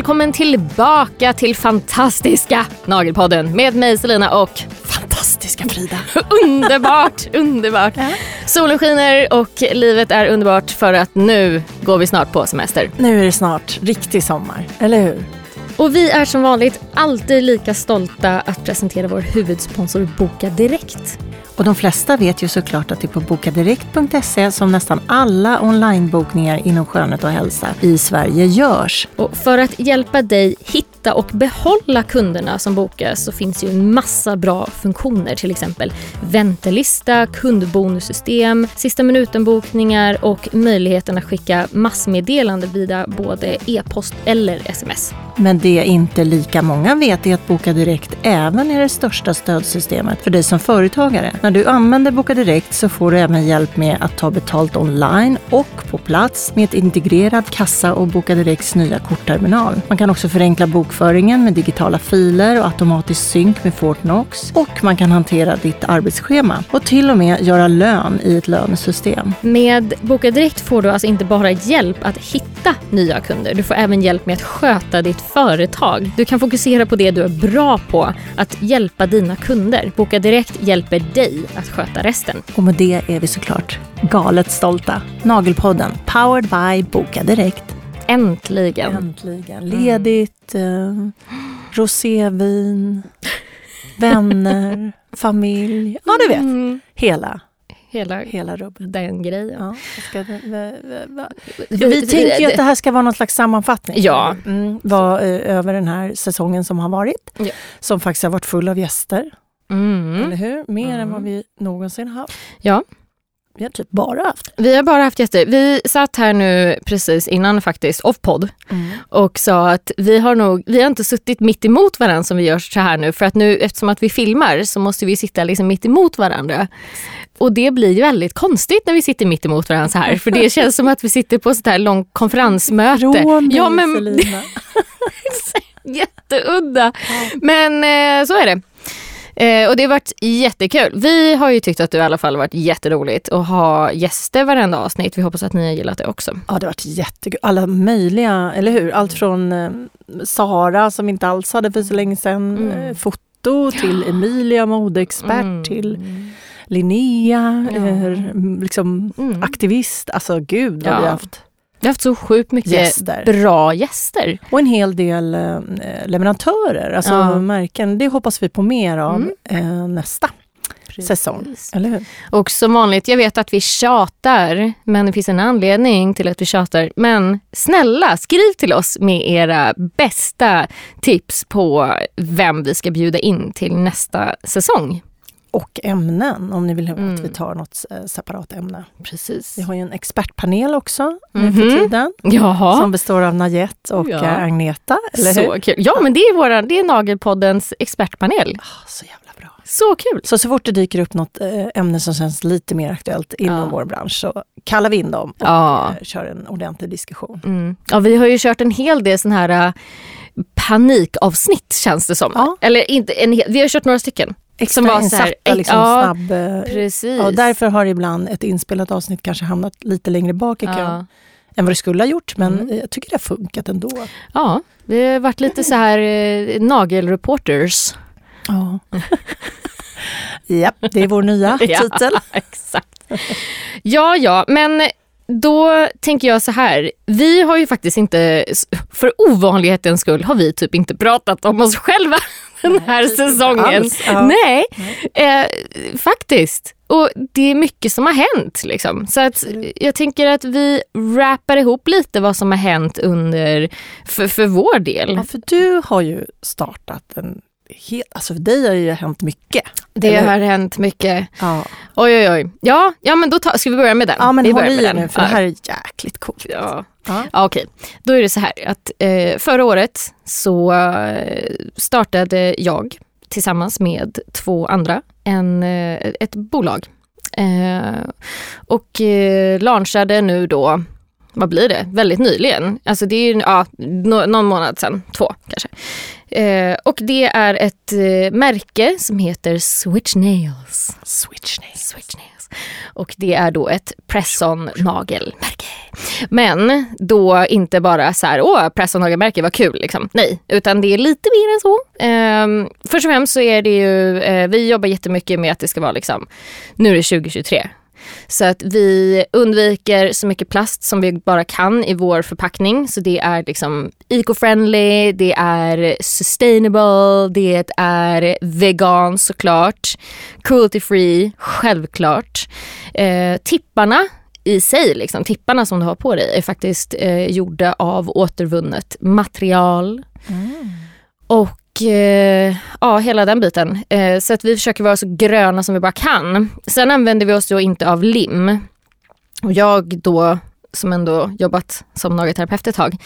välkommen tillbaka till fantastiska Nagelpodden med mig Selina och fantastiska Frida. underbart, underbart. Ja. Solen skiner och livet är underbart för att nu går vi snart på semester. Nu är det snart riktig sommar, eller hur? Och vi är som vanligt alltid lika stolta att presentera vår huvudsponsor Boka Direkt. Och de flesta vet ju såklart att det är på bokadirekt.se som nästan alla onlinebokningar inom skönhet och hälsa i Sverige görs. Och för att hjälpa dig hitta och behålla kunderna som bokar så finns ju en massa bra funktioner, till exempel väntelista, kundbonussystem, sista minuten-bokningar och möjligheten att skicka massmeddelande via både e-post eller sms. Men det inte lika många vet är att Boka Direkt även är det största stödsystemet för dig som företagare. När du använder Boka Direkt så får du även hjälp med att ta betalt online och på plats med ett integrerat kassa och Boka Direkts nya kortterminal. Man kan också förenkla bokföringen med digitala filer och automatisk synk med Fortnox och man kan hantera ditt arbetsschema och till och med göra lön i ett lönesystem. Med Boka Direkt får du alltså inte bara hjälp att hitta nya kunder, du får även hjälp med att sköta ditt företag. Du kan fokusera på det du är bra på, att hjälpa dina kunder. Boka Direkt hjälper dig att sköta resten. Och med det är vi såklart galet stolta. Nagelpodden, powered by Boka Direkt. Äntligen. Äntligen. Ledigt, mm. rosévin, vänner, familj. Ja, du vet. Mm. Hela hela, hela rubbet. den grejen. Ja, ska, vi, vi tänker ju att det här ska vara någon slags sammanfattning. Ja. Mm, var, eh, över den här säsongen som har varit. Ja. Som faktiskt har varit full av gäster. Mm. Eller hur? Mer mm. än vad vi någonsin haft. Ja. Vi har typ bara haft Vi har bara haft gäster. Vi satt här nu precis innan faktiskt, off-podd, mm. och sa att vi har nog, vi har inte suttit mitt emot varandra som vi gör så här nu. För att nu eftersom att vi filmar så måste vi sitta liksom mitt emot varandra. Och det blir ju väldigt konstigt när vi sitter mitt emot varandra så här. För det känns som att vi sitter på ett långt konferensmöte. Från ja, men... Jätteudda. Men eh, så är det. Eh, och det har varit jättekul. Vi har ju tyckt att det i alla fall varit jätteroligt att ha gäster varenda avsnitt. Vi hoppas att ni har gillat det också. Ja, det har varit jättekul. Alla möjliga, eller hur? Allt från eh, Sara som inte alls hade för så länge sedan mm. eh, foto till Emilia, modeexpert, mm. till Linnea, ja. eh, liksom mm. aktivist. Alltså gud vad ja. vi har haft. Vi har haft så sjukt mycket gäster. bra gäster. Och en hel del eh, leverantörer, alltså ja. märken. Det hoppas vi på mer av mm. eh, nästa Precis. säsong. Eller hur? Och som vanligt, jag vet att vi tjatar, men det finns en anledning till att vi tjatar. Men snälla, skriv till oss med era bästa tips på vem vi ska bjuda in till nästa säsong och ämnen om ni vill mm. att vi tar något eh, separat ämne. Precis. Vi har ju en expertpanel också mm -hmm. nu för mhm. tiden. Jaha. Som består av Najette och ja. Eh, Agneta. Eller så hur? kul. Ja men det är, våra, det är Nagelpoddens expertpanel. Oh, så jävla bra. Så kul! Så så fort det dyker upp något eh, ämne som känns lite mer aktuellt inom ja. vår bransch så kallar vi in dem och ja. kör en ordentlig diskussion. Mm. Ja, vi har ju kört en hel del sån här panikavsnitt känns det som. Ja. Eller inte, en, vi har kört några stycken. Extra som var insatta, här, liksom, ja, snabb. Eh, precis. Ja, därför har ibland ett inspelat avsnitt kanske hamnat lite längre bak i kön. Ja. än vad det skulle ha gjort, men mm. jag tycker det har funkat ändå. Ja, vi har varit lite så här eh, nagelreporters. Ja. ja, det är vår nya titel. Ja, exakt. Ja, ja, men då tänker jag så här. Vi har ju faktiskt inte, för ovanlighetens skull, har vi typ inte pratat om oss själva den här Nej, säsongen. Ja. Nej, eh, faktiskt. Och det är mycket som har hänt. Liksom. Så att jag tänker att vi rappar ihop lite vad som har hänt under, för, för vår del. Ja, för du har ju startat en helt, alltså för dig har ju hänt mycket. Det eller? har hänt mycket. Ja. Oj, oj, oj. Ja, ja men då ta, ska vi börja med den? Ja, men vi håll i nu för ja. det här är jäkligt coolt. Ja. Ja. ja okej, då är det så här att eh, förra året så eh, startade jag tillsammans med två andra en, eh, ett bolag. Eh, och eh, launchade nu då vad blir det, väldigt nyligen. Alltså det är ja, någon månad sedan, två kanske. Eh, och det är ett eh, märke som heter Switch Nails. Switch Nails. Switch Nails. Och det är då ett press-on nagelmärke. Men då inte bara så här, åh, pressa nagelmärke, vad kul. Liksom. Nej, utan det är lite mer än så. Eh, först och främst så är det ju, eh, vi jobbar jättemycket med att det ska vara liksom, nu är det 2023. Så att vi undviker så mycket plast som vi bara kan i vår förpackning. Så det är liksom eco-friendly, det är sustainable, det är vegan såklart, cruelty free, självklart. Eh, tipparna i sig, liksom, tipparna som du har på dig är faktiskt eh, gjorda av återvunnet material. Mm. Och ja, hela den biten. Eh, så att vi försöker vara så gröna som vi bara kan. Sen använder vi oss då inte av lim. Och jag då, som ändå jobbat som nagelterapeut ett tag,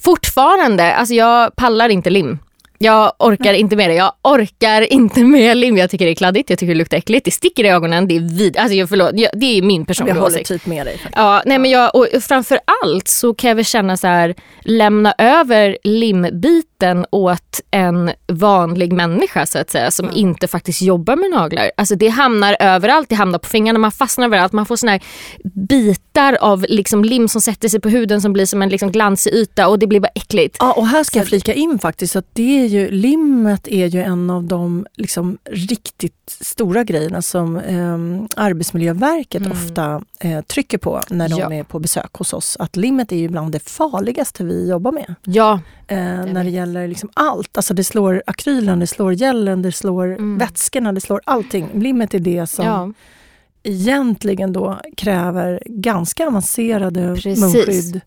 fortfarande, alltså jag pallar inte lim. Jag orkar inte med det. Jag orkar inte med lim. Jag tycker det är kladdigt, jag tycker det luktar äckligt, det sticker i ögonen, det är vid... Alltså jag, förlåt, jag, det är min personliga åsikt. Jag håller typ med dig. Faktiskt. Ja, nej men jag, och framför allt så kan jag väl känna så här, lämna över limbiten åt en vanlig människa så att säga som mm. inte faktiskt jobbar med naglar. Alltså det hamnar överallt, det hamnar på fingrarna, man fastnar överallt, man får såna här bitar av liksom lim som sätter sig på huden som blir som en liksom glansig yta och det blir bara äckligt. Ja och här ska jag flika in faktiskt att det ju, limmet är ju en av de liksom riktigt stora grejerna som eh, Arbetsmiljöverket mm. ofta eh, trycker på när de ja. är på besök hos oss. Att limmet är ju bland det farligaste vi jobbar med. Ja. Eh, när det gäller liksom allt. Alltså det slår akrylen, det slår gällen, det slår mm. vätskorna, det slår allting. Limmet är det som ja. egentligen då kräver ganska avancerade Precis. munskydd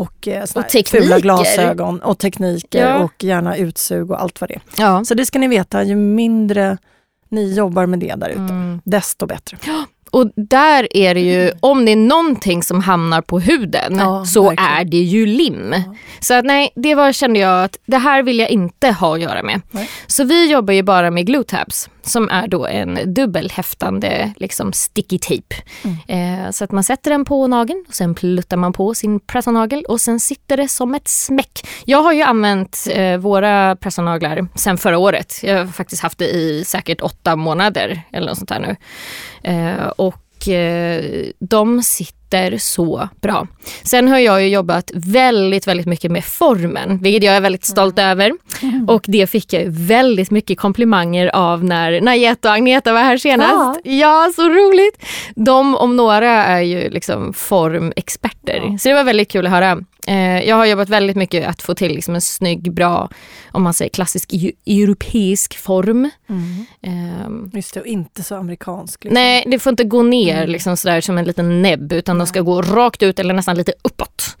och, eh, och fula glasögon och tekniker ja. och gärna utsug och allt vad det är. Ja. Så det ska ni veta, ju mindre ni jobbar med det där ute, mm. desto bättre. Och där är det ju, om det är någonting som hamnar på huden ja, så verkligen. är det ju lim. Ja. Så att nej, det var, kände jag att det här vill jag inte ha att göra med. Nej. Så vi jobbar ju bara med glue tabs som är då en dubbelhäftande liksom sticky tape. Mm. Eh, så att man sätter den på nageln och sen pluttar man på sin pressarnagel och sen sitter det som ett smäck. Jag har ju använt eh, våra pressarnaglar sen förra året. Jag har faktiskt haft det i säkert åtta månader eller något sånt där nu. Eh, och eh, de sitter sitter så bra. Sen har jag ju jobbat väldigt, väldigt mycket med formen, vilket jag är väldigt stolt mm. över. Och det fick jag väldigt mycket komplimanger av när Najette och Agneta var här senast. Ja, ja så roligt! De om några är ju liksom formexperter, ja. så det var väldigt kul att höra. Eh, jag har jobbat väldigt mycket att få till liksom en snygg, bra, om man säger klassisk europeisk form. Mm. Um, Just det, och inte så amerikansk. Liksom. Nej, det får inte gå ner mm. liksom sådär som en liten näbb utan de ska gå rakt ut eller nästan lite uppåt.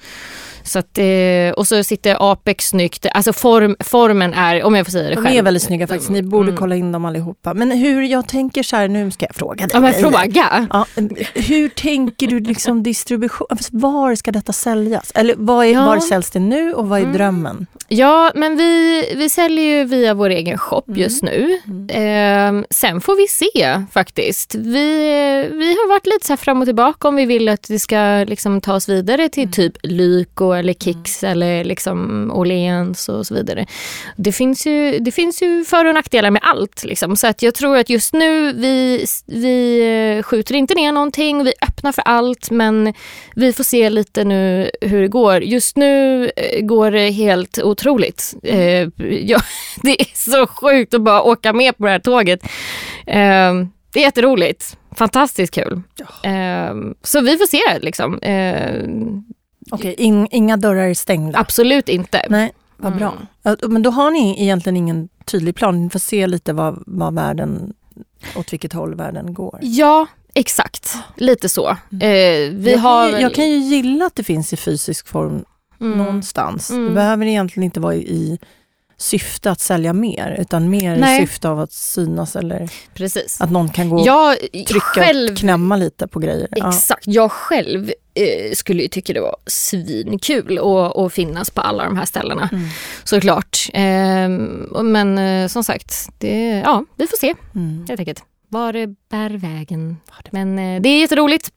Så att, eh, och så sitter Apex snyggt. Alltså form, formen är, om jag får säga det De själv. De är väldigt snygga faktiskt. Ni borde mm. kolla in dem allihopa. Men hur, jag tänker så här, nu ska jag fråga dig. Ja, men fråga. Ja, hur tänker du liksom distribution? Var ska detta säljas? Eller var, är, ja. var säljs det nu och vad är mm. drömmen? Ja, men vi, vi säljer ju via vår egen shop mm. just nu. Eh, sen får vi se faktiskt. Vi, vi har varit lite så fram och tillbaka om vi vill att det ska liksom ta oss vidare till mm. typ Lyko eller Kicks mm. eller liksom Åhléns och så vidare. Det finns ju, det finns ju för och nackdelar med allt. Liksom. Så att jag tror att just nu vi, vi eh, skjuter inte ner någonting, vi öppnar för allt men vi får se lite nu hur det går. Just nu eh, går det helt otroligt. Eh, ja, det är så sjukt att bara åka med på det här tåget. Eh, det är jätteroligt. Fantastiskt kul. Ja. Eh, så vi får se liksom. Eh, Okej, okay, in, inga dörrar är stängda? Absolut inte. Nej, vad bra. Mm. Men då har ni egentligen ingen tydlig plan, ni får se lite vad, vad världen, åt vilket håll världen går? Ja, exakt. Lite så. Mm. Eh, vi jag, har... kan, jag kan ju gilla att det finns i fysisk form mm. någonstans. Mm. Det behöver egentligen inte vara i syfte att sälja mer, utan mer Nej. syfte av att synas eller Precis. att någon kan gå jag, och trycka själv, och knämma lite på grejer. Exakt, ja. jag själv eh, skulle ju tycka det var svinkul att, att finnas på alla de här ställena. Mm. Såklart. Eh, men eh, som sagt, det, ja, vi får se mm. helt enkelt var det bär vägen. Men eh, det är jätteroligt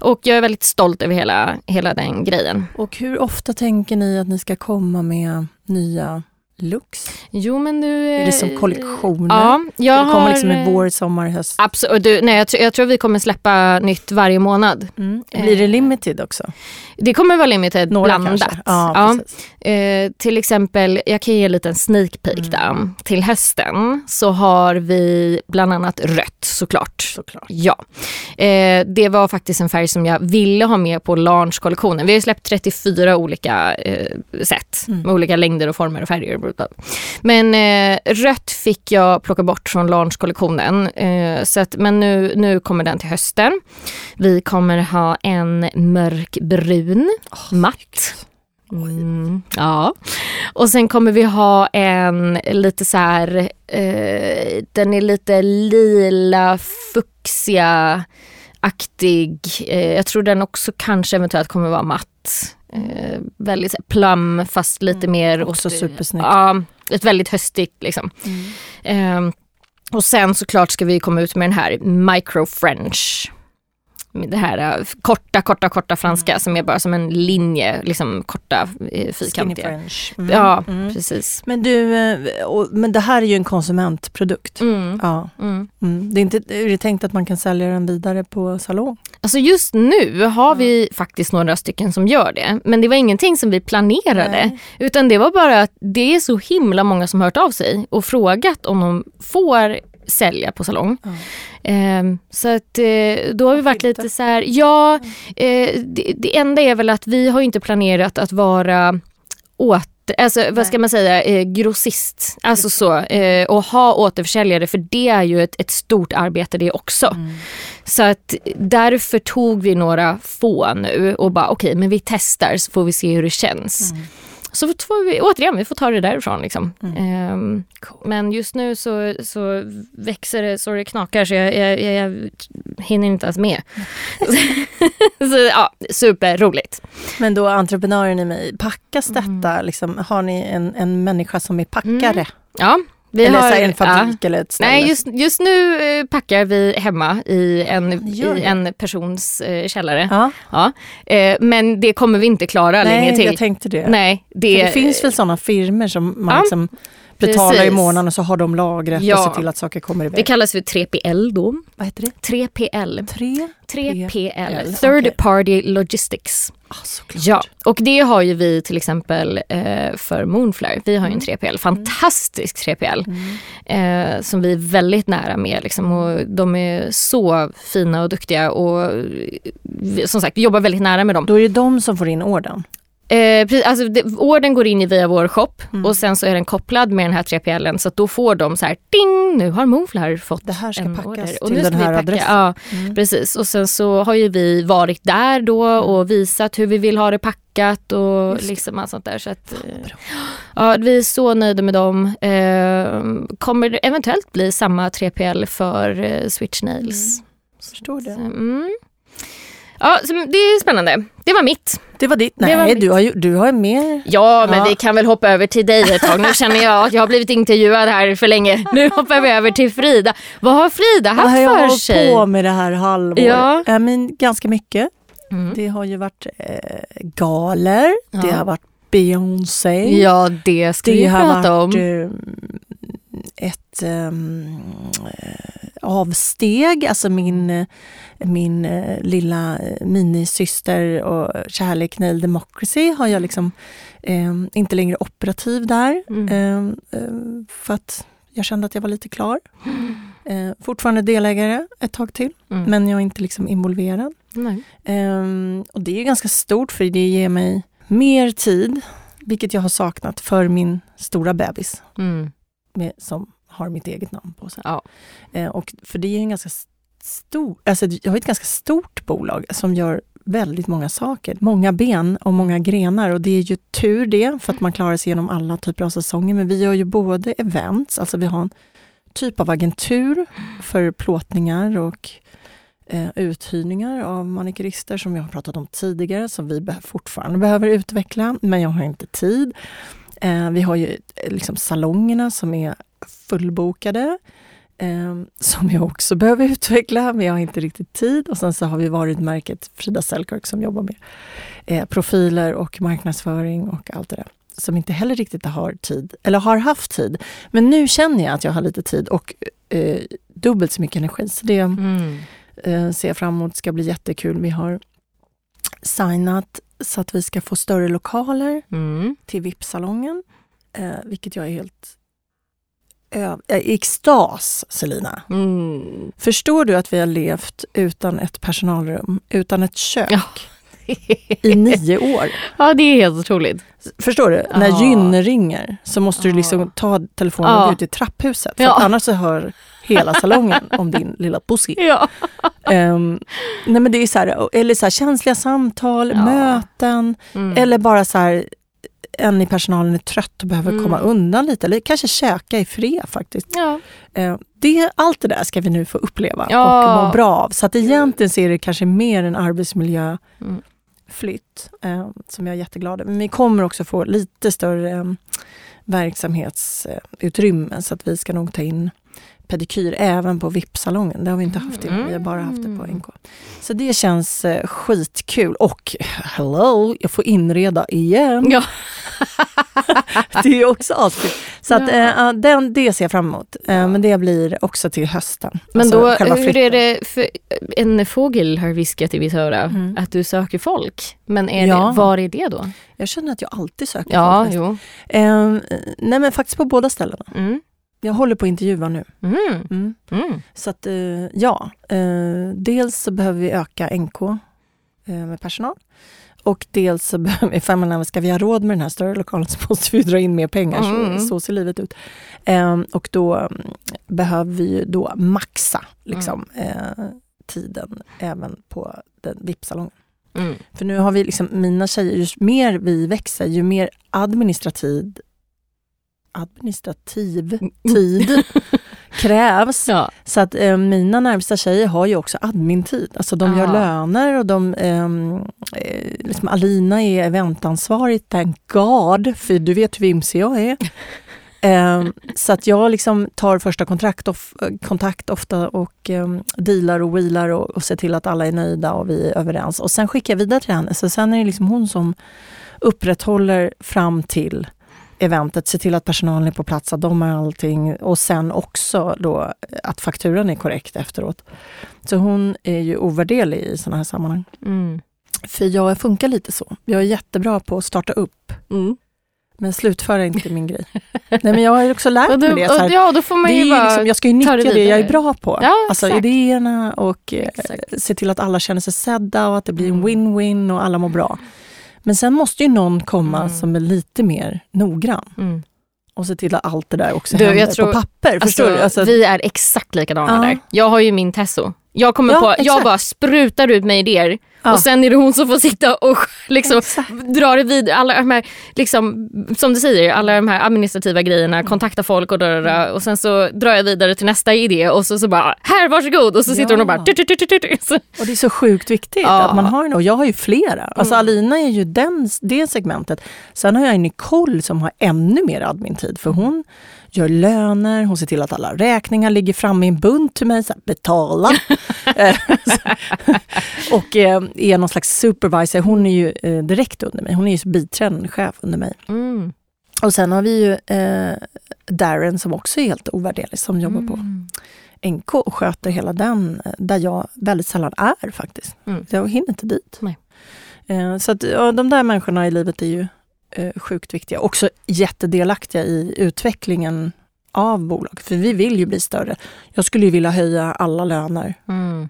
och jag är väldigt stolt över hela, hela den grejen. Och hur ofta tänker ni att ni ska komma med nya looks? Jo men nu... Är det som eh, kollektioner? Ja, jag det kommer har... liksom i vår, sommar, höst? Absolut, du, nej, jag, tror- jag tror vi kommer släppa nytt varje månad. Mm. Blir det limited också? Det kommer vara limited Några blandat. kanske? Ja, precis. Eh, till exempel, jag kan ge en liten sneak peek Mm. där. Till hösten så har vi bland annat rött såklart. Såklart. Ja, eh, det var faktiskt en färg som jag ville ha med på launchkollektionen. Vi har släppt 34 olika eh, set Mm. med olika längder och former och färger. Men eh, rött fick jag plocka bort från launchkollektionen. Eh, så att, men nu, nu kommer den till hösten. Vi kommer ha en mörkbrun, matt. Mm, ja. Och sen kommer vi ha en lite så här, eh, den är lite lila, fuchsia aktig. Eh, jag tror den också kanske eventuellt kommer vara matt. Eh, väldigt plum fast lite mer... Mm, också åt- supersnyggt. Ja, ett väldigt höstigt liksom. Mm. Eh, och sen såklart ska vi komma ut med den här micro french. Det här eh, korta, korta, korta franska som är bara som en linje, liksom korta eh, fyrkantiga. Mm. Ja, Mm. precis. Men du, eh, och, men det här är ju en konsumentprodukt. Mm. Ja. Mm. Mm. Det är, inte, är det tänkt att man kan sälja den vidare på salong? Alltså just nu har vi faktiskt några stycken som gör det. Men det var ingenting som vi planerade. Nej. Utan det var bara att det är så himla många som hört av sig och frågat om de får sälja på salong. Ja. Ehm, så att eh, då har vi varit lite så här, ja, eh, det, det enda är väl att vi har inte planerat att vara åt Alltså vad Nej. ska man säga, eh, grossist. Alltså så, eh, och ha återförsäljare för det är ju ett, ett stort arbete det också. Mm. Så att därför tog vi några få nu och bara okej men vi testar så får vi se hur det känns. Mm. Så får vi, återigen, vi får ta det därifrån liksom. Mm. Ehm, men just nu så, så växer det så det knakar så jag, jag, jag, jag hinner inte ens med. så ja, superroligt. Men då entreprenören i mig, packas Mm. detta? Liksom, har ni en, en människa som är packare? Ja, vi eller har, så en ja. fabrik eller ett ställe? Nej, just, just nu eh, packar vi hemma i en, i en persons eh, källare. Ja. Ja. Eh, men det kommer vi inte klara länge Nej, till. jag tänkte det. Nej, det, det finns väl sådana firmer som man Ja, liksom betalar i precis. månaden och så har de lagret Ja. och ser till att saker kommer iväg. det kallas för 3PL då. Vad heter det? 3PL. Tre? 3PL. 3PL, Third okej. Party Logistics. Ah. Ja, och det har ju vi till exempel eh, för Moonflare. Vi har ju en 3PL, fantastisk 3PL. Mm. Eh, som vi är väldigt nära med. Liksom, och de är så fina och duktiga och vi, som sagt, vi jobbar väldigt nära med dem. Då är det de som får in orden. Eh, precis, alltså, det, orden går in i via vår shop Mm. och sen så är den kopplad med den här 3PLen så att då får de så här ding, nu har Moonflare fått Det här ska en packas order. Och till nu den här packa. adressen. Ja, Mm. precis. Och sen så har ju vi varit där då och visat hur vi vill ha det packat och Just liksom allt sånt där. Så att, eh, ja, vi är så nöjda med dem. Eh, kommer det eventuellt bli samma 3PL för eh, Switch Nails. Förstår Så, det. mm. Ja, så det är spännande. Det var mitt. Det var ditt. Det Nej, var du har ju du har mer. Ja, men Ja. vi kan väl hoppa över till dig ett tag. Nu känner jag att jag har blivit intervjuad här för länge. Nu hoppar vi över till Frida. Vad har Frida Vad har jag haft för hållit sig? på med det här halvåret? Ja. Ja, men ganska mycket. Mm. Det har ju varit eh, galer, det Ja. har varit Beyoncé. Ja, det ska Det vi har prata varit om. eh, ett ehm, eh, avsteg, alltså min, min eh, lilla eh, minisyster och kärlek Nail Democracy har jag liksom eh, inte längre operativ där. Mm. Eh, eh, för att jag kände att jag var lite klar. Eh, fortfarande delägare ett tag till, Mm. men jag är inte liksom involverad. Ehm, och det är ganska stort för det ger mig mer tid, vilket jag har saknat för min stora bebis Mm. med, som har mitt eget namn på sig. Ja. Eh, och för det är en ganska stor, alltså jag har ett ganska stort bolag som gör väldigt många saker. Många ben och många grenar och det är ju tur det för att man klarar sig genom alla typer av säsonger. Men vi gör ju både events, alltså vi har en typ av agentur för plåtningar och eh, uthyrningar av manikyrister som jag har pratat om tidigare, som vi be- fortfarande behöver utveckla, men jag har inte tid. Eh, vi har ju eh, liksom salongerna som är fullbokade, eh, som jag också behöver utveckla, men jag har inte riktigt tid. Och sen så har vi varumärket Frida Selkirk som jobbar med eh, profiler och marknadsföring och allt det där. som inte heller riktigt har tid, eller har haft tid. Men nu känner jag att jag har lite tid och eh, dubbelt så mycket energi. Så det Mm. eh, ser jag fram emot. Ska bli jättekul. Vi har signat så att vi ska få större lokaler Mm. till VIP-salongen. Eh, vilket jag är helt extas, Selina. Mm. Förstår du att vi har levt utan ett personalrum, utan ett kök Ja. i nio år? ja, det är helt otroligt. Förstår du? Ja. När Gynne ringer så måste du liksom ta telefonen Ja. ut i trapphuset. För Ja. annars så hör hela salongen om din lilla pussy. Ja. Ehm, nej men det är så här, eller så här, känsliga samtal, möten Mm. eller bara så här en i personalen är trött och behöver Mm. komma undan lite eller kanske käka i fred faktiskt. ja. Ehm, det, allt det där ska vi nu få uppleva Ja. och må bra av. Så att egentligen så är det kanske mer en arbetsmiljö Mm. eh, som jag är jätteglad över. Men vi kommer också få lite större eh, verksamhetsutrymme så att vi ska nog ta in pedikyr även på VIP-salongen. Det har vi inte haft innan, vi har bara haft det på Mm. NK. Så det känns eh, skitkul och hello, jag får inreda igen. Ja. det är också askul. Så att, eh, den, det ser jag fram emot. Eh, men det blir också till hösten. Men Alltså då, hur är det, för en fågel har viskat i mitt öra Mm. att du söker folk. Men är Ja. det, var är det då? Jag känner att jag alltid söker Ja, folk. jo. Eh, nej men faktiskt på båda ställena. Mm. Jag håller på att intervjua nu. Mm. Mm. Mm. Så att eh, ja, eh, dels så behöver vi öka NK eh, med personal. Och dels så behöver vi, för jag menar, ska vi ha råd med den här större lokalen så måste vi dra in mer pengar. Mm. Så, så ser livet ut. Eh, och då mm, behöver vi då maxa liksom, eh, tiden även på den VIP-salongen. Mm. För nu har vi liksom, mina tjejer, ju mer vi växer, ju mer administrativ administrativ tid krävs. Ja. Så att eh, mina närmsta tjejer har ju också admin-tid. Alltså de gör Ah. löner och de, ehm, eh, liksom Alina är eventansvarig, thank God, för du vet hur vimsig jag är. Ehm, så att jag liksom tar första kontrakt of, kontakt ofta och um, dealar och wheelar och, och ser till att alla är nöjda och vi är överens. Och sen skickar jag vidare till henne. Så sen är det liksom hon som upprätthåller fram till eventet, ser till att personalen är på plats, att de har allting och sen också då att fakturan är korrekt efteråt. Så hon är ju ovärderlig i sådana här sammanhang. Mm. För jag funkar lite så. Jag är jättebra på att starta upp, Mm. men slutföra inte min grej. Nej men jag har också lärt mig det. Så här, ja, då får man det ju bara... liksom, jag ska ju ta det nyttja det jag är bra på. Ja, alltså exakt. idéerna och eh, se till att alla känner sig sedda och att det blir en Mm. win-win och alla mår bra. Men sen måste ju någon komma Mm. som är lite mer noggrann Mm. och se till att allt det där också Du, händer tror- på papper. Förstår Alltså, du? Alltså, Vi är exakt likadana Ja. där. Jag har ju min Tesso. Jag, kommer Ja, på, jag exakt. bara sprutar ut med idéer Ja. och sen är det hon som får sitta och liksom Exakt. dra det vidare. Alla de här, liksom, som du säger, alla de här administrativa grejerna, Mm. kontakta folk och, där, där, och sen så drar jag vidare till nästa idé och så, så bara här varsågod och så sitter hon och bara Ja. tut, tut, tut, tut, Och det är så sjukt viktigt Ja. att man har en. Och jag har ju flera. Alltså Mm. Alina är ju den, det segmentet. Sen har jag en Nicole som har ännu mer admin-tid. För hon gör löner, hon ser till att alla räkningar ligger framme i en bunt till mig. Så här, betala. Eh, och eh, är någon slags supervisor. Hon är ju eh, direkt under mig. Hon är ju biträdande chef under mig. Mm. Och sen har vi ju eh, Darren som också är helt ovärderlig som jobbar på Mm. NK och sköter hela den, eh, där jag väldigt sällan är faktiskt. Mm. Jag hinner inte dit. Nej. Eh, Så att, ja, de där människorna i livet är ju sjukt viktiga. Också jättedelaktiga i utvecklingen av bolag. För vi vill ju bli större. Jag skulle ju vilja höja alla löner Mm.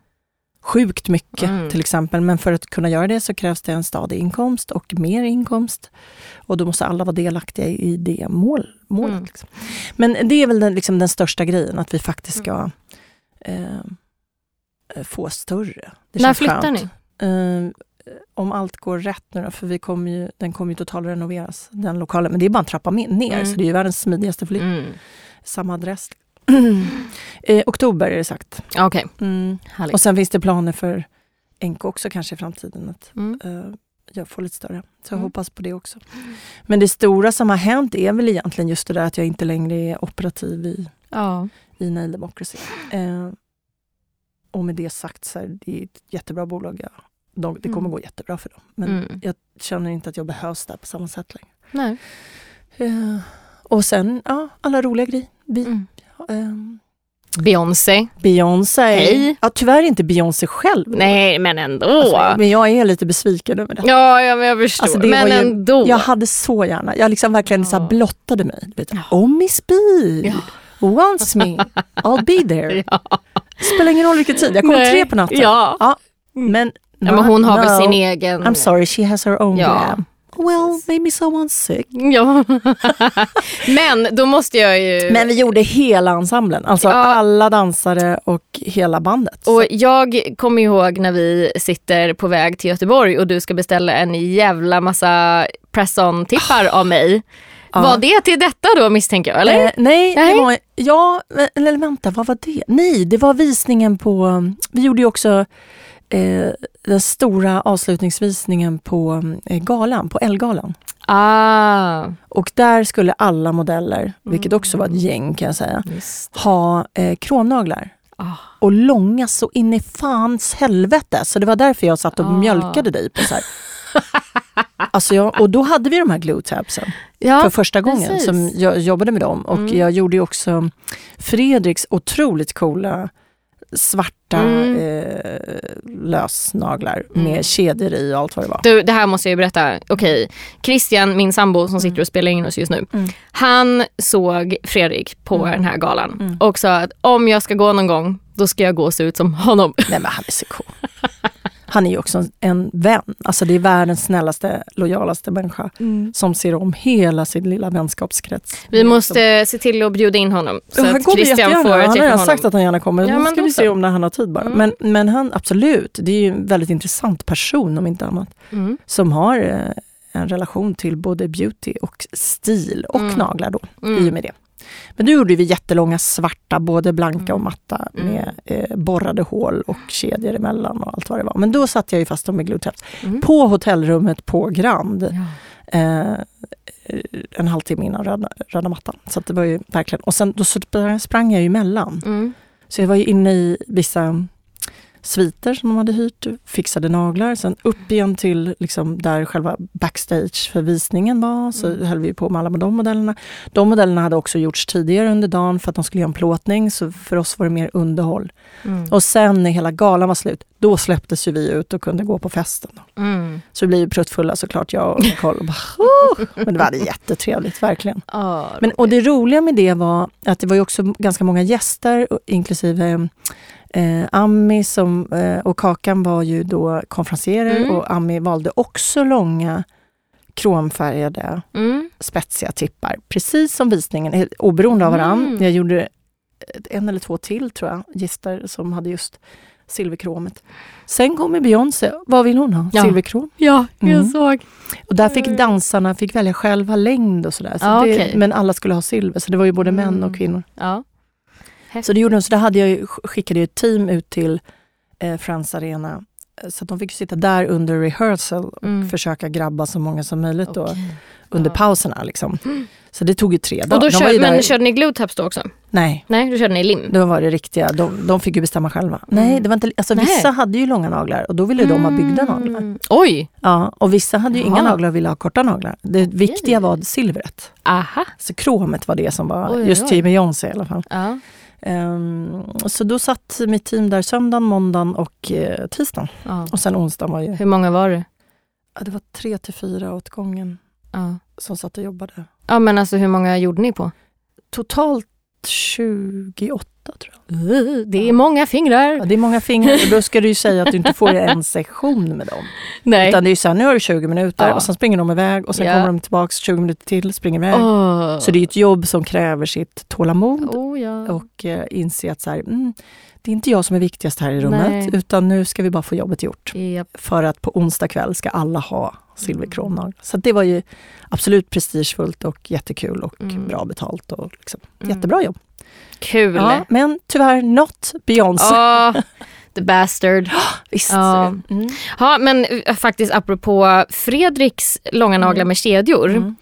sjukt mycket Mm. till exempel. Men för att kunna göra det så krävs det en stadig inkomst och mer inkomst. Och då måste alla vara delaktiga i det mål, målet. Mm. Liksom. Men det är väl den, liksom den största grejen, att vi faktiskt ska eh, få större. Det När flyttar skönt. ni? Eh, om allt går rätt nu då, för vi kommer ju, den kommer ju totalrenoveras, den lokalen. Men det är bara en trappa ner, Mm. så det är ju världens smidigaste flytt. Mm. Samma adress. eh, oktober är det sagt. Okej, Mm. härligt. Och sen finns det planer för NK också kanske i framtiden. Att Mm. eh, jag får lite större. Så jag Mm. hoppas på det också. Men det stora som har hänt är väl egentligen just det där att jag inte längre är operativ i, Ja. i Nail Democracy. Eh, och med det sagt så är det ett jättebra bolag. Jag de, det kommer Mm. gå jättebra för dem. Men Mm. jag känner inte att jag behövs där på samma sätt längre. Nej. Eh, och sen, ja, alla roliga grejer. Mm. ehm, Beyoncé. Beyoncé. Hej. Ja, tyvärr inte Beyoncé själv. Nej, men ändå. Alltså, men jag är lite besviken över det. ja, ja, men jag förstår. Alltså, men ju- ändå. Jag hade så gärna, jag liksom verkligen så Ja. blottade mig. Vet, Ja. Oh Miss B, wants me, I'll be there. Ja. Spelar ingen roll vilken tid, jag kommer tre på natten. Ja. Ja, men, ja, men hon har väl no, sin egen... I'm sorry, she has her own Ja. glam. Well, maybe someone's sick. Ja. men då måste jag ju... Men vi gjorde hela ensemblen, alltså Ja. alla dansare och hela bandet. Och jag kommer ihåg när vi sitter på väg till Göteborg och du ska beställa en jävla massa press-on-tippar av mig. Ja. Var det till detta då misstänker jag? Eller? Eh, nej, Nej. det var, ja, eller vänta, vad var det? Nej, det var visningen på, vi gjorde ju också eh, den stora avslutningsvisningen på eh, galan, på Elgalan. Ah, Och där skulle alla modeller, vilket Mm. också var ett gäng kan jag säga, ha eh, kromnaglar. ah. Och långa så in i fans helvete. Så det var därför jag satt och Ah. mjölkade dig på så här. Alltså jag, och då hade vi de här glue tabsen Ja, för första gången precis. som jag jobbade med dem. Och Mm. jag gjorde också Fredriks otroligt coola svarta Mm. eh, lösnaglar Mm. med kedjor i och allt vad det var. Du, det här måste jag ju berätta. Okej, Christian, min sambo som sitter och spelar in oss just nu. Mm. Han såg Fredrik på Mm. den här galan Mm. och sa att om jag ska gå någon gång, då ska jag gå och se ut som honom. Nej men han är så cool. Han är ju också en, vän. Alltså det är världens snällaste, lojalaste människa som ser om hela sin lilla vänskapskrets. Vi måste se till att bjuda in honom så han att Christian jättegärna. får Han har honom. sagt att han gärna kommer. Ja, men ska vi se om när han har tid bara. Mm. Men, men han, absolut, det är ju en väldigt intressant person om inte annat. Mm. Som har eh, en relation till både beauty och stil och Mm. naglar då, i och Mm. med det. Men då gjorde vi jättelånga svarta, både blanka och Mm. matta Mm. med eh, borrade hål och kedjor emellan och allt vad det var. Men då satte jag ju fast dem med glue traps Mm. på hotellrummet på Grand. Ja. Eh, en halvtimme innan röda, röda mattan. Så det var ju verkligen, och sen då sprang jag ju emellan. Mm. Så jag var ju inne i vissa sviter som de hade hyrt, fixade naglar, sen upp igen till liksom där själva backstage för visningen var, så Mm. höll vi på med alla med de modellerna. De modellerna hade också gjorts tidigare under dagen för att de skulle göra en plåtning, så för oss var det mer underhåll. Mm. Och sen när hela galan var slut, då släpptes ju vi ut och kunde gå på festen. Mm. Så vi blev ju pruttfulla såklart, jag och Nicole. och bara, "Oh!" Men det var jättetrevligt, verkligen. Ja, Men, och det roliga med det var att det var ju också ganska många gäster, inklusive eh, Ami som, eh, och Kakan var ju då konferencierer Mm. och Ami valde också långa kromfärgade mm. spetsiga tippar. Precis som visningen, helt oberoende av varann. Mm. Jag gjorde en eller två till tror jag, gäster som hade just silverkromet. Sen kommer Beyoncé, vad vill hon ha? Ja. Silverkrom. Ja, jag Mm. såg. Och där fick dansarna fick välja själva längd och sådär. Så Ja, det, okej. Men alla skulle ha silver, så det var ju både män Mm. och kvinnor. Ja. Så det gjorde de, så där hade jag ju, skickade jag ett team ut till eh, Friends Arena. Eh, Så de fick sitta där under rehearsal och Mm. försöka grabba så många som möjligt då, Okej. under Ja. pauserna. Liksom. Så det tog ju tre Och dagar. då De var kör, men där- körde ni glue taps då också? Nej, Nej, då körde ni lim. då var det riktiga. De, de fick ju bestämma själva. Mm. Nej, det var inte, alltså, Nej. vissa hade ju långa naglar och då ville de ha byggda naglar. Mm. Oj! Ja, och vissa hade ju inga Jaha. naglar och ville ha korta naglar. Det viktiga var silvret. Aha. Så kromet var det som var, Oj, just till Beyoncé i alla fall. Ja. Ehm, så då satt mitt team där söndagen, måndagen och uh, tisdagen. ja. Och sen onsdagen var ju, Hur många var det? ja, det var tre till fyra åt gången Ja. som satt och jobbade. ja, men alltså hur många gjorde ni på? Totalt 28 tror jag. Uh, det är många fingrar. Ja, det är många fingrar och då ska du ju säga att du inte får en session med dem. Nej. Utan det är ju så här, nu har du 20 minuter Ja. och sen springer de iväg och sen Ja. kommer de tillbaks 20 minuter till, springer iväg. Åh. Så det är ett jobb som kräver sitt tålamod Oh, ja. och eh, inse att så här, mm, det är inte jag som är viktigast här i rummet Nej. utan nu ska vi bara få jobbet gjort. Japp. För att på onsdag kväll ska alla ha silverkromnaglar. Så det var ju absolut prestigefullt och jättekul och Mm. bra betalt. Och liksom, Mm. Jättebra jobb. Kul. Ja, men tyvärr not Beyoncé. Åh, the bastard. Visst. Ja. Mm. Ja, men eh, faktiskt apropå Fredriks långa naglar Mm. med kedjor. Mm.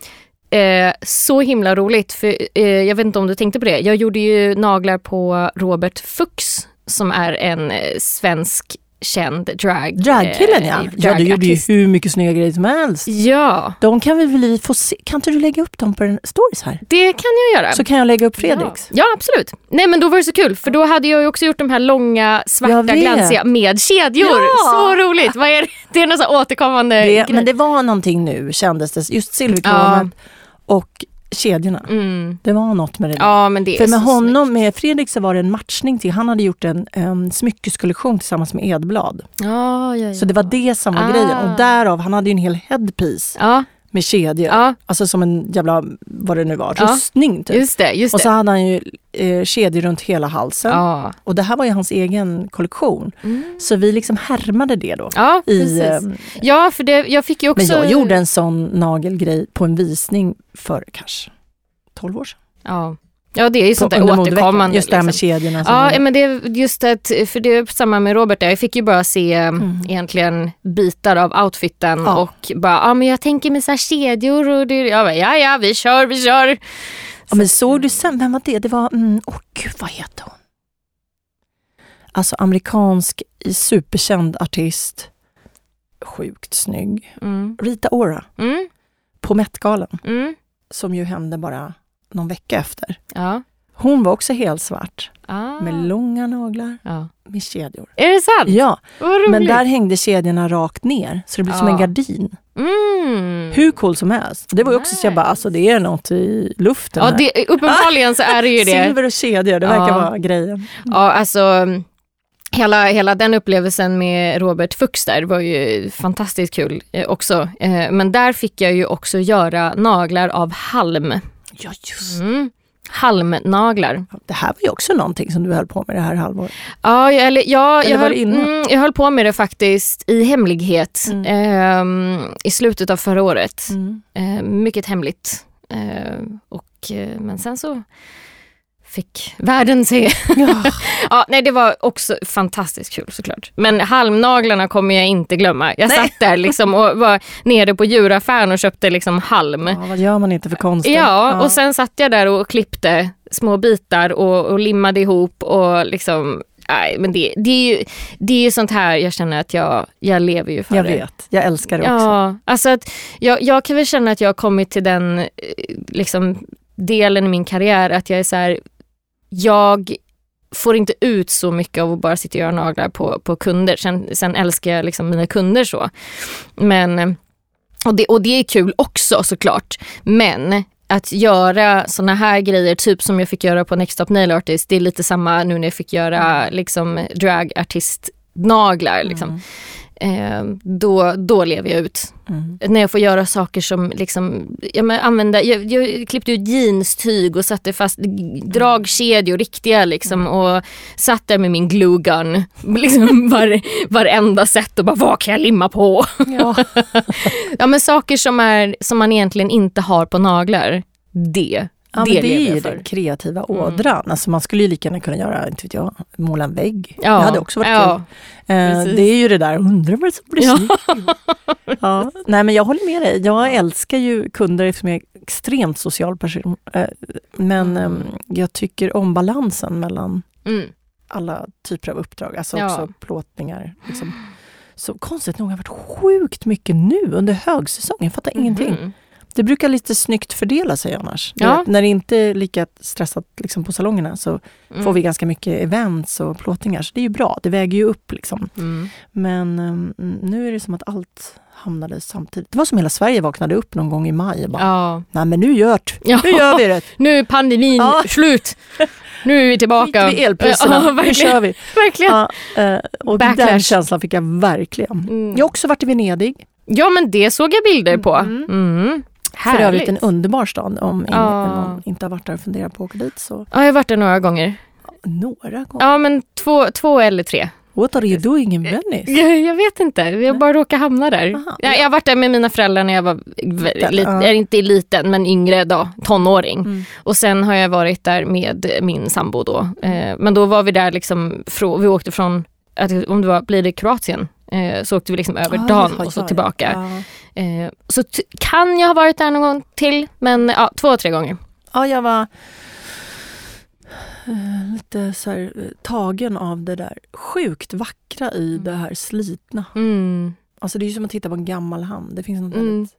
Eh, så himla roligt, för eh, jag vet inte om du tänkte på det. Jag gjorde ju naglar på Robert Fuchs som är en eh, svensk känd drag... Dragkillen ja. eh, Ja, du gjorde ju hur mycket snygga grejer som helst. Ja, De kan vi väl få se. Kan inte du lägga upp dem på en stories här? det kan jag göra. Så kan jag lägga upp Fredriks. Ja. ja, absolut. Nej men då var det så kul för då hade jag ju också gjort de här långa svarta glansiga med kedjor. Ja. Så roligt! Vad är det? det är någon återkommande Det, grej. men det var någonting nu kändes det. Just silverkromet och kedjorna. Mm. Det var något med det där. Ja men det För med honom, med Fredrik så var det en matchning till, han hade gjort en, en smyckeskollektion tillsammans med Edblad. snyggt. Ja, ja, ja. Så det var det som var Ah. grejen. Och därav, han hade ju en hel headpiece Ja, med kedjor. ja, Alltså som en jävla, vad det nu var, Ja. rustning typ. just det. Just Och så hade han ju eh, kedjor runt hela halsen. Ja. Och det här var ju hans egen kollektion. Mm. Så vi liksom härmade det då. ja, I, eh, Ja, för det, jag fick ju också... men jag gjorde en sån nagelgrej på en visning för kanske 12 år sedan. Ja, ja det är ju sånt där återkommande. Just det här med liksom. kedjorna. Ja, men det är just att, för det är samma med Robert där. Jag fick ju bara se Mm. egentligen bitar av outfiten Ja. och bara, ja men jag tänker med så här kedjor och det, jag bara, ja ja vi kör, vi kör. Ja, men såg du sen, vem var det? Det var, mm, åh gud vad heter hon? Alltså amerikansk superkänd artist. Sjukt snygg. Mm. Rita Ora Mm. på Met-galan. Mm. Som ju hände bara någon vecka efter. Ja. Hon var också helt svart. Ah. Med långa naglar ja. med kedjor. Är det sant? Ja, men där hängde kedjorna rakt ner. Så det blev som Ja. en gardin. Mm. Hur cool som helst. Det var ju också så jag bara, Nice. alltså det är något i luften Ja, här. det, uppenbarligen så är det ju det. Silver och kedjor, det verkar Ja. vara grejen. Ja, alltså hela, hela den upplevelsen med Robert Fuchs där var ju fantastiskt kul eh, också. Eh, men där fick jag ju också göra naglar av halm. Ja, just Mm. Halmnaglar. Det här var ju också någonting som du höll på med det här halvåret. Ja, jag- eller, ja, Eller jag, höll, mm, jag höll på med det faktiskt i hemlighet Mm. ehm, i slutet av förra året. Mm. Eh, mycket hemligt. Eh, och, eh, men sen så fick världen se. Ja. ja, nej, det var också fantastiskt kul såklart. Men halmnaglarna kommer jag inte glömma. Jag Nej. satt där liksom och var nere på djuraffären och köpte liksom halm. ja, vad gör man inte för konst? Ja, och sen satt jag där och klippte små bitar och, och limmade ihop och liksom Nej, men det, det, är ju, det är ju sånt här jag känner att jag, jag lever ju för. Jag det. vet, jag älskar det också. Ja, alltså att jag, jag kan väl känna att jag har kommit till den eh, liksom, delen i min karriär att jag är så här, jag får inte ut så mycket av att bara sitta och göra naglar på, på kunder. Sen, sen älskar jag liksom mina kunder så. Men, och det, och det är kul också såklart. Men att göra såna här grejer, typ som jag fick göra på Next Top Nail Artist, det är lite samma nu när jag fick göra liksom dragartist-naglar. Liksom. Mm. Eh, då, då lever jag ut. Mm. När jag får göra saker som liksom, ja, men använda, jag, jag klippte ut jeanstyg och satte fast dragkedjor, riktiga liksom och satt där med min glue gun, liksom var, varenda sätt och bara vad kan jag limma på? Ja. Ja men saker som, är, som man egentligen inte har på naglar, det, Ja, det det är ju den kreativa ådran. Alltså man skulle ju lika gärna kunna göra, inte vet jag, måla en vägg. Ja, Det hade också varit ja, kul. Eh, det är ju det där, undrar vad som blir Ja. ja. Nej men jag håller med dig. Jag älskar ju kunder eftersom jag är extremt social person. Eh, men Mm. ehm, jag tycker om balansen mellan Mm. alla typer av uppdrag. Alltså Ja. också plåtningar. Liksom. Så konstigt nog har det varit sjukt mycket nu under högsäsongen. Jag fattar ingenting. Det brukar lite snyggt fördela sig annars. Ja. vet, när det inte är lika stressat liksom, på salongerna så Mm. får vi ganska mycket events och plåtningar. Så det är ju bra, det väger ju upp. Liksom. Mm. Men um, nu är det som att allt hamnade samtidigt. Det var som hela Sverige vaknade upp någon gång i maj bara, Ja. nej men nu gjort, Ja. nu gör vi det. Nu är pandemin Ja. slut. Nu är vi tillbaka. Skiter vi elpriserna, Ja, nu kör vi. verkligen. Ja, eh, och den Backlash. känslan fick jag verkligen. Mm. Jag har också varit i Venedig. Ja men det såg jag bilder på. Mm. Mm. För övrigt Härligt. en underbar stad. Om ingen, Ja. inte har varit där och funderar på att åka dit så Ja, jag har varit där några gånger. några gånger. Ja men två, två eller tre. What are you doing in Venice? Jag, jag vet inte, jag bara råkade hamna där. Aha, jag, jag har varit där med mina föräldrar när jag var Liten, lit, ja. är inte liten men yngre då, tonåring. Mm. Och sen har jag varit där med min sambo då. Eh, men då var vi där liksom, vi åkte från, om det var, blir det Kroatien? Eh, så åkte vi liksom över Ah, dagen ja, och så ja, tillbaka. Ja. Eh, så kan jag ha varit där någon gång till men ja, två, tre gånger. ja, jag var... eh, lite så här, eh, tagen av det där sjukt vackra i Mm. det här slitna. Mm. Alltså det är som att titta på en gammal hand. Det finns något Mm. väldigt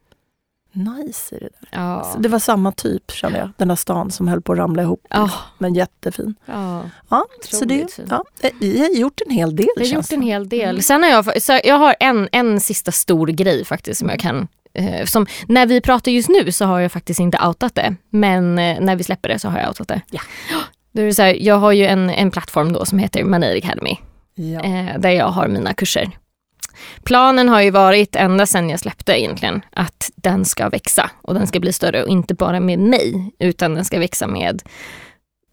nice i det där. Ja. Så det var samma typ kände jag, den där stan som höll på att ramla ihop. Ja. Men jättefin. ja. Ja, så det, fin. ja, eh, vi har gjort en hel del Jag har gjort en hel del. Mm. Sen har jag, så jag har en, en sista stor grej faktiskt som jag kan eh, som, när vi pratar just nu så har jag faktiskt inte outat det. Men eh, när vi släpper det så har jag outat det. Ja. Då är det så här, jag har ju en, en plattform då som heter Money Academy. Ja. eh, där jag har mina kurser. Planen har ju varit ända sedan jag släppte egentligen att den ska växa och den ska bli större och inte bara med mig utan den ska växa med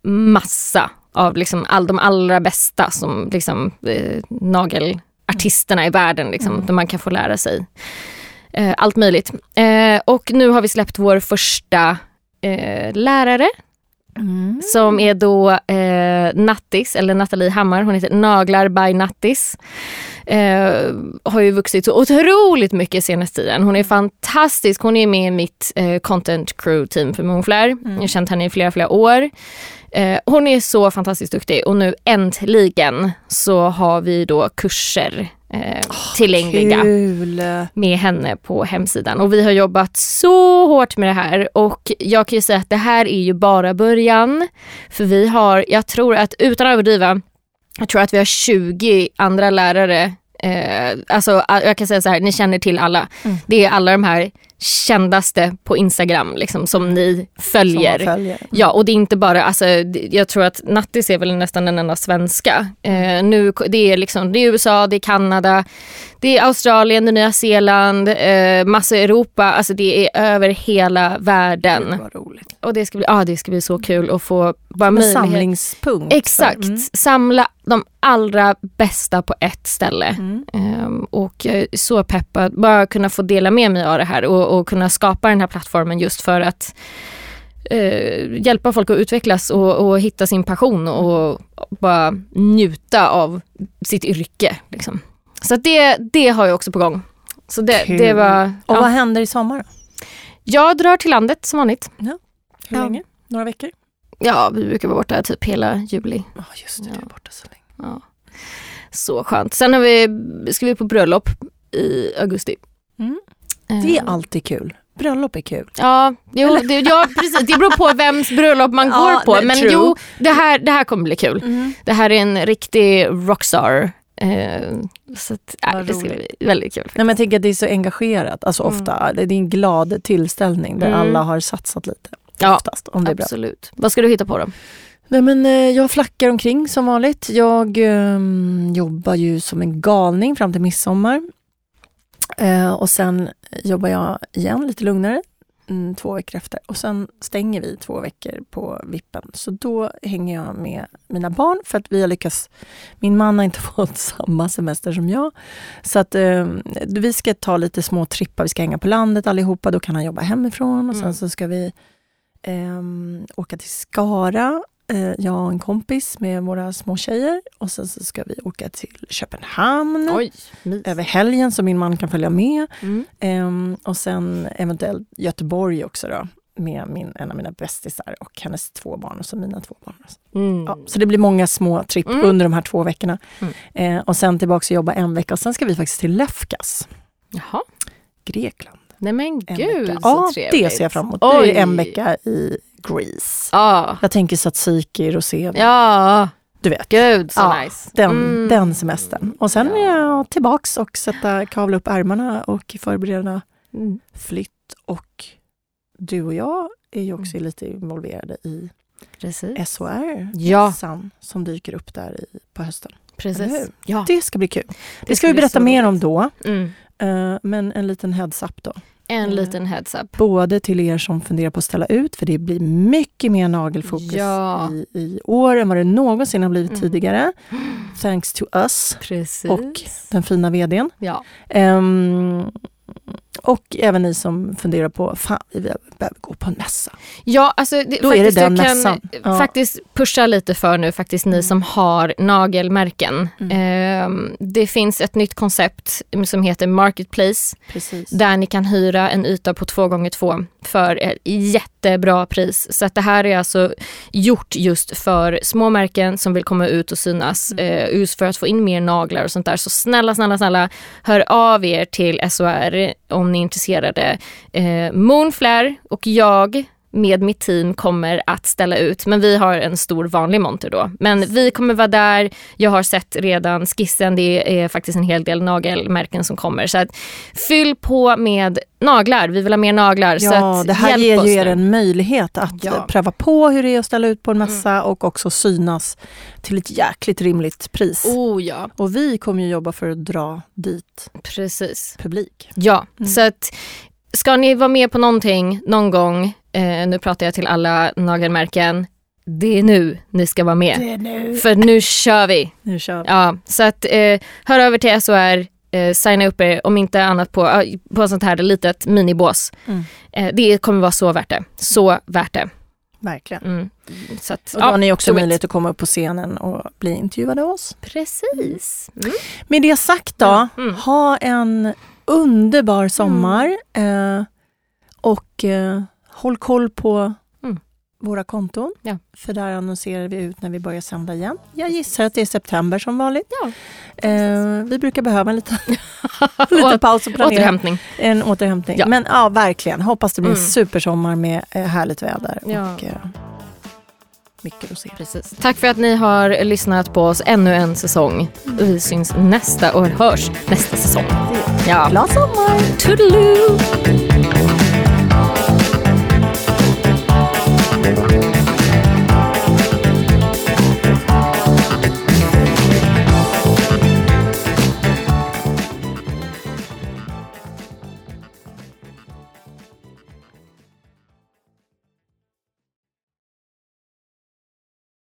massa av liksom all, de allra bästa som liksom eh, nagelartisterna i världen liksom, Mm. där man kan få lära sig eh, allt möjligt. Eh, och nu har vi släppt vår första eh, lärare Mm. som är då eh, Nattis, eller Nathalie Hammar, hon heter Naglar by Nattis. Eh, har ju vuxit så otroligt mycket senaste tiden. Hon är fantastisk, hon är med i mitt eh, content crew team för Moonflare. Jag har känt henne i flera, flera år. Eh, hon är så fantastiskt duktig och nu äntligen så har vi då kurser eh, tillgängliga Kul! med henne på hemsidan. Och vi har jobbat så hårt med det här och jag kan ju säga att det här är ju bara början. För vi har, jag tror att utan att överdriva, jag tror att vi har 20 andra lärare Eh, alltså jag kan säga så här, ni känner till alla. Mm. Det är alla de här kändaste på Instagram liksom, som ni Som man följer. följer. Ja, och det är inte bara, alltså, det- jag tror att Nattis är väl nästan den enda svenska. Eh, nu, det, är liksom, det är USA, det är Kanada, det är Australien, det är Nya Zeeland, eh, massa Europa. Alltså det är över hela världen. Roligt. Och det ska bli, ah, det ska bli så kul att få bara Som möjlighet. samlingspunkt. Exakt, Mm. samla de allra bästa på ett ställe. Mm. Ehm, och jag är så peppad, bara kunna få dela med mig av det här och, och kunna skapa den här plattformen just för att eh, hjälpa folk att utvecklas och, och hitta sin passion och bara njuta av sitt yrke. Liksom. Så det, det har jag också på gång. Så det, Kul. det var... Och Ja. vad händer i sommar? då? Jag drar till landet som vanligt. Hur Ja. länge? Några veckor? Ja, vi brukar vara borta typ hela juli. Ja, just det. Ja. Du är borta så länge. Ja. Så skönt. Sen har vi, ska vi på bröllop i augusti. Mm. Det är alltid kul. Bröllop är kul. Ja, jo, det, ja precis. det beror på vems bröllop man Ja, går på. det- Men true. jo, det här, det här kommer bli kul. Det här är en riktig rockstar. Eh, så att, äh, det ska bli väldigt kul. Nej, men jag tänker att det är så engagerat. Alltså Mm. ofta, det är en glad tillställning där Mm. alla har satsat lite. Ja, Oftast, om det är bra. Absolut. Vad ska du hitta på då? Nej, men, eh, jag flackar omkring som vanligt. Jag ehm, jobbar ju som en galning fram till midsommar. Eh, och sen jobbar jag igen lite lugnare mm, två veckor efter. Och sen stänger vi två veckor på vippen. Så då hänger jag med mina barn för att vi har lyckats. Min man har inte fått samma semester som jag. Så att eh, vi ska ta lite små trippar. Vi ska hänga på landet allihopa. Då kan han jobba hemifrån. Och sen Mm. så ska vi ehm, åka till Skara eh, jag och en kompis med våra små tjejer och sen så ska vi åka till Köpenhamn Oj, över helgen så min man kan följa med. Mm. Ehm, och sen eventuellt Göteborg också då med min, en av mina bästisar och hennes två barn och så mina två barn. Mm. Ja, så det blir många små tripp Mm. under de här två veckorna. Eh, och sen tillbaka och jobba en vecka och sen ska vi faktiskt till Lefkas, Jaha, Grekland. Nej men En gud vecka. så Ja, trevligt. det ser jag fram emot. Oj. Det är en vecka i Greece. Ja, Jag tänker tzatziki, rosé, ja, du vet. gud så Ja, nice. Den, Mm. den semestern. Och sen Ja. är jag tillbaks och sätta, kavla upp ärmarna och förbereda Mm. flytt. Och du och jag är ju också Mm. lite involverade i Precis. SHR, Ja. mässan som dyker upp där i, på hösten. Precis. Ja. Det ska bli kul. Det, ska ska vi berätta mer om då. Mm. Eh, men en liten heads-up då. En Mm. liten heads up. Både till er som funderar på att ställa ut, för det blir mycket mer nagelfokus Ja. i, i år än vad det någonsin har blivit Mm. tidigare. Thanks to us, Precis. Och den fina vdn. ja. Ehm, Och även ni som funderar på, fan vi behöver gå på en mässa. Ja, alltså det, Då är det den jag kan mässan. Ja. faktiskt pusha lite för nu, faktiskt ni som har nagelmärken. Eh, det finns ett nytt koncept som heter Marketplace Precis. där ni kan hyra en yta på två gånger två för ett jättebra pris. Så att det här är alltså gjort just för små märken som vill komma ut och synas, eh, just för att få in mer naglar och sånt där. Så snälla, snälla, snälla, hör av er till SOR om ni är intresserade. Eh, Moonflare och jag med mitt team kommer att ställa ut, men vi har en stor vanlig monter då. Men vi kommer vara där, jag har sett redan skissen, det är faktiskt en hel del nagelmärken som kommer. Så att fyll på med naglar, vi vill ha mer naglar. så Ja, att det här ger ju er nu. en möjlighet att Ja. Mm. pröva på hur det är att ställa ut på en mässa och också synas till ett jäkligt rimligt pris. Oh ja, Och vi kommer ju jobba för att dra dit precis. publik. Ja, Mm. så att ska ni vara med på någonting någon gång, eh, nu pratar jag till alla nagelmärken, det är nu ni ska vara med. är nu. För nu kör vi! Nu kör vi. Ja, så att eh, hör över till SOR, eh, signa upp er om inte annat på, på sånt här litet minibås. Mm. Eh, det kommer vara så värt det. Så värt det. Verkligen. Mm. Så att, Och då har ni också möjlighet att komma upp på scenen och bli intervjuade av oss. Precis. Mm. Med det sagt då, Mm. ha en underbar sommar eh, och eh, håll koll på Mm. våra konton. Ja. För där annonserar vi ut när vi börjar sända igen. Jag gissar att det är september som vanligt. Ja. Eh, vi brukar behöva en liten, en liten paus och planera Återhämtning. en återhämtning. Ja. Men ja, verkligen. Hoppas det blir Mm. supersommar med eh, härligt väder Ja. och eh, mycket rosé. Precis. Tack för att ni har lyssnat på oss ännu en säsong. Vi syns nästa och hörs nästa säsong. Ja. Glad sommar! Toodaloo!